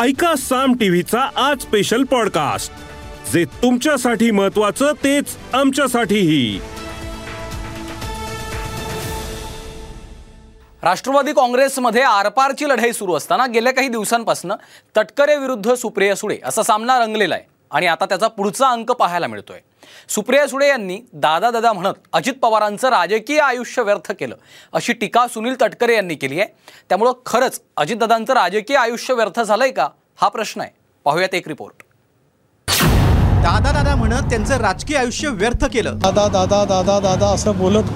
ऐका साम टीव्हीचा आज स्पेशल पॉडकास्ट जे तुमच्यासाठी महत्वाचं तेच आमच्यासाठीही. राष्ट्रवादी काँग्रेसमध्ये आरपारची लढाई सुरू असताना गेल्या काही दिवसांपासून तटकरे विरुद्ध सुप्रिया सुळे असा सामना रंगलेला आहे. आणि आता त्याचा पुढचा अंक पाहायला मिळतोय. सुप्रिया सुळे यांनी दादा दादा म्हणत अजित पवारांचं राजकीय आयुष्य व्यर्थ केलं अशी टीका सुनील तटकरे यांनी केली आहे. त्यामुळं खरंच अजितदादांचं राजकीय आयुष्य व्यर्थ झालंय का? हा प्रश्न आहे. पाहूयात एक रिपोर्ट. दादा दादा म्हणत त्यांचं राजकीय आयुष्य व्यर्थ केलं. दादा दादा दादा दादा असं बोलत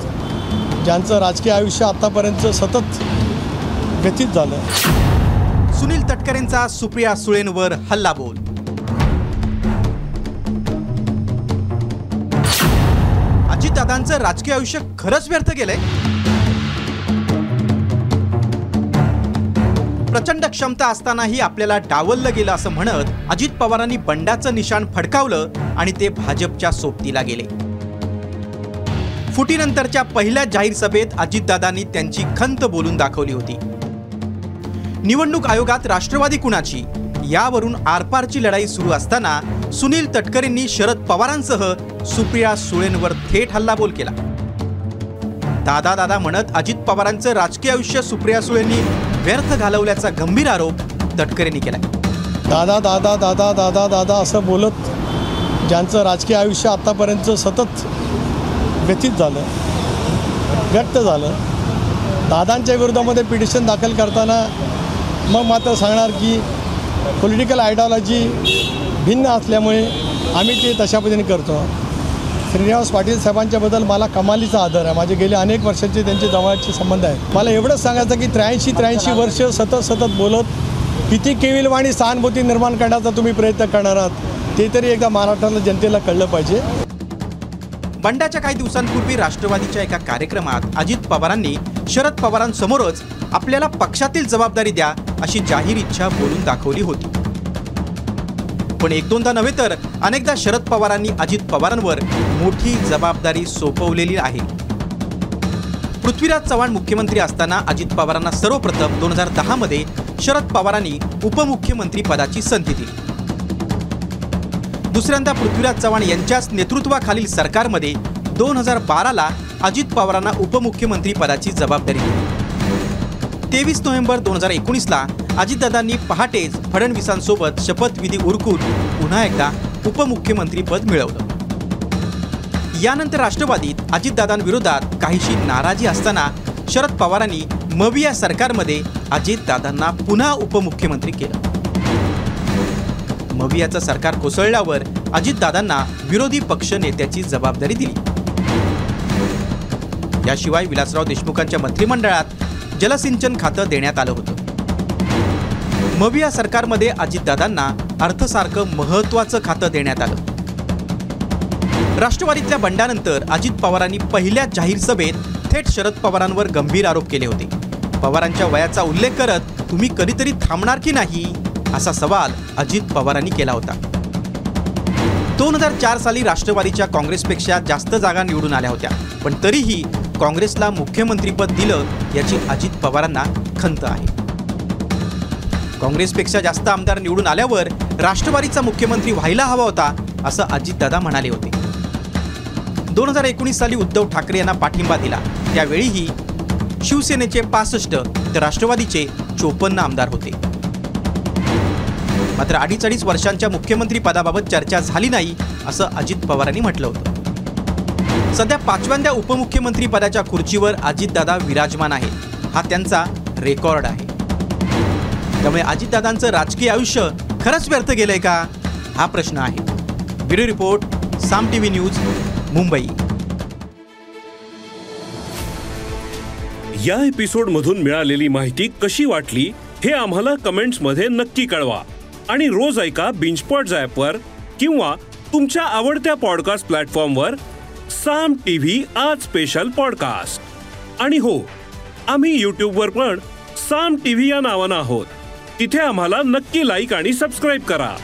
ज्यांचं राजकीय आयुष्य आतापर्यंत सतत व्यतीत झालं. सुनील तटकरेंचा सुप्रिया सुळेंवर हल्ला बोल अजितदादांचं राजकीय आयुष्य खरंच व्यर्थ गेलंय? प्रचंड क्षमता असतानाही आपल्याला डावललं गेलं असं म्हणत अजित पवारांनी बंडाचं निशाण फडकावलं आणि ते भाजपच्या सोबतीला गेले. फुटीनंतरच्या पहिल्या जाहीर सभेत अजितदादांनी त्यांची खंत बोलून दाखवली होती. निवडणूक आयोगात राष्ट्रवादी कुणाची? यावरून आरपारची लढाई सुरू असताना सुनील तटकरेंनी शरद पवारांसह सुप्रिया सुळेंवर थेट हल्लाबोल केला. दादा दादा म्हणत अजित पवारांचं राजकीय आयुष्य सुप्रिया सुळेंनी व्यर्थ घालवल्याचा गंभीर आरोप तटकरेंनी केला दादा दादा दादा दादा दादा असं बोलत ज्यांचं राजकीय आयुष्य आतापर्यंत सतत व्यथित झालं व्यक्त झालं दादांच्या विरोधामध्ये पिटिशन दाखल करताना मग मात्र सांगणार की पॉलिटिकल आयडिओलॉजी भिन्न असल्यामुळे आम्ही ते तशा पद्धतीने करतो. श्रीनिवास पाटील साहेबांच्याबद्दल मला कमालीचा आदर आहे. माझे गेले अनेक वर्षांचे त्यांचे जवळचे संबंध आहेत. मला एवढंच सांगायचं की त्र्याऐंशी त्र्याऐंशी वर्ष सतत सतत बोलत किती केविलवाणी सहानुभूती निर्माण करण्याचा तुम्ही प्रयत्न करणार आहात ते तरी एकदा महाराष्ट्राला जनतेला कळलं पाहिजे. बंडाच्या काही दिवसांपूर्वी राष्ट्रवादीच्या एका कार्यक्रमात अजित पवारांनी शरद पवारांसमोरच आपल्याला पक्षातील जबाबदारी द्या अशी जाहीर इच्छा बोलून दाखवली होती. पण एक दोनदा नव्हे तर अनेकदा शरद पवारांनी अजित पवारांवर मोठी जबाबदारी सोपवलेली आहे. पृथ्वीराज चव्हाण मुख्यमंत्री असताना अजित पवारांना सर्वप्रथम दोन हजार दहामध्ये शरद पवारांनी उपमुख्यमंत्री पदाची संधी दिली. दुसऱ्यांदा पृथ्वीराज चव्हाण यांच्याच नेतृत्वाखालील सरकारमध्ये दोन हजार बाराला अजित पवारांना उपमुख्यमंत्री पदाची जबाबदारी दिली. तेवीस नोव्हेंबर दोन हजार एकोणीसला अजितदादांनी पहाटेच फडणवीसांसोबत शपथविधी उरकून पुन्हा एकदा उपमुख्यमंत्रीपद मिळवलं. यानंतर राष्ट्रवादीत अजितदादांविरोधात काहीशी नाराजी असताना शरद पवारांनी मविया सरकारमध्ये अजितदादांना पुन्हा उपमुख्यमंत्री केलं. मवियाचं सरकार कोसळल्यावर अजितदादांना विरोधी पक्ष नेत्याची जबाबदारी दिली. याशिवाय विलासराव देशमुखांच्या मंत्रिमंडळात जलसिंचन खातं देण्यात आलं होतं. मविया सरकारमध्ये अजितदादांना अर्थसारखं महत्वाचं खातं देण्यात आलं. राष्ट्रवादीतल्या बंडानंतर अजित पवारांनी पहिल्या जाहीर सभेत थेट शरद पवारांवर गंभीर आरोप केले होते. पवारांच्या वयाचा उल्लेख करत तुम्ही कधीतरी थांबणार की नाही? असा सवाल अजित पवारांनी केला होता. दोन हजार चार साली राष्ट्रवादीच्या काँग्रेसपेक्षा जास्त जागा निवडून आल्या होत्या. पण तरीही काँग्रेसला मुख्यमंत्रीपद दिलं याची अजित पवारांना खंत आहे. काँग्रेसपेक्षा जास्त आमदार निवडून आल्यावर राष्ट्रवादीचा मुख्यमंत्री व्हायला हवा होता असं अजितदादा म्हणाले होते. दोन हजार एकोणीस साली उद्धव ठाकरे यांना पाठिंबा दिला. त्यावेळीही शिवसेनेचे पासष्ट तर राष्ट्रवादीचे चोपन्न आमदार होते. मात्र अडीच अडीच वर्षांच्या मुख्यमंत्री पदाबाबत चर्चा झाली नाही असं अजित पवारांनी म्हटलं होतं. सध्या पाचव्यांदा उपमुख्यमंत्री पदाच्या खुर्चीवर अजितदादा विराजमान आहेत. हा त्यांचा रेकॉर्ड आहे. त्यामुळे अजितदादांचं राजकीय आयुष्य खरंच व्यर्थ गेलंय का? हा प्रश्न आहे. Bureau report Saam T V news Mumbai. या एपिसोड मधून मिळालेली माहिती कशी वाटली हे आम्हाला कमेंट्समध्ये नक्की कळवा. आणि रोज ऐका बिंचपॉट वर किंवा तुमच्या आवडत्या पॉडकास्ट प्लॅटफॉर्मवर साम टी व्ही आज स्पेशल पॉडकास्ट आणि हो आम्ही यूट्यूबवर पण साम टी व्ही या नावानं आहोत. तिथे आम्हाला नक्की लाईक आणि सबस्क्राईब करा.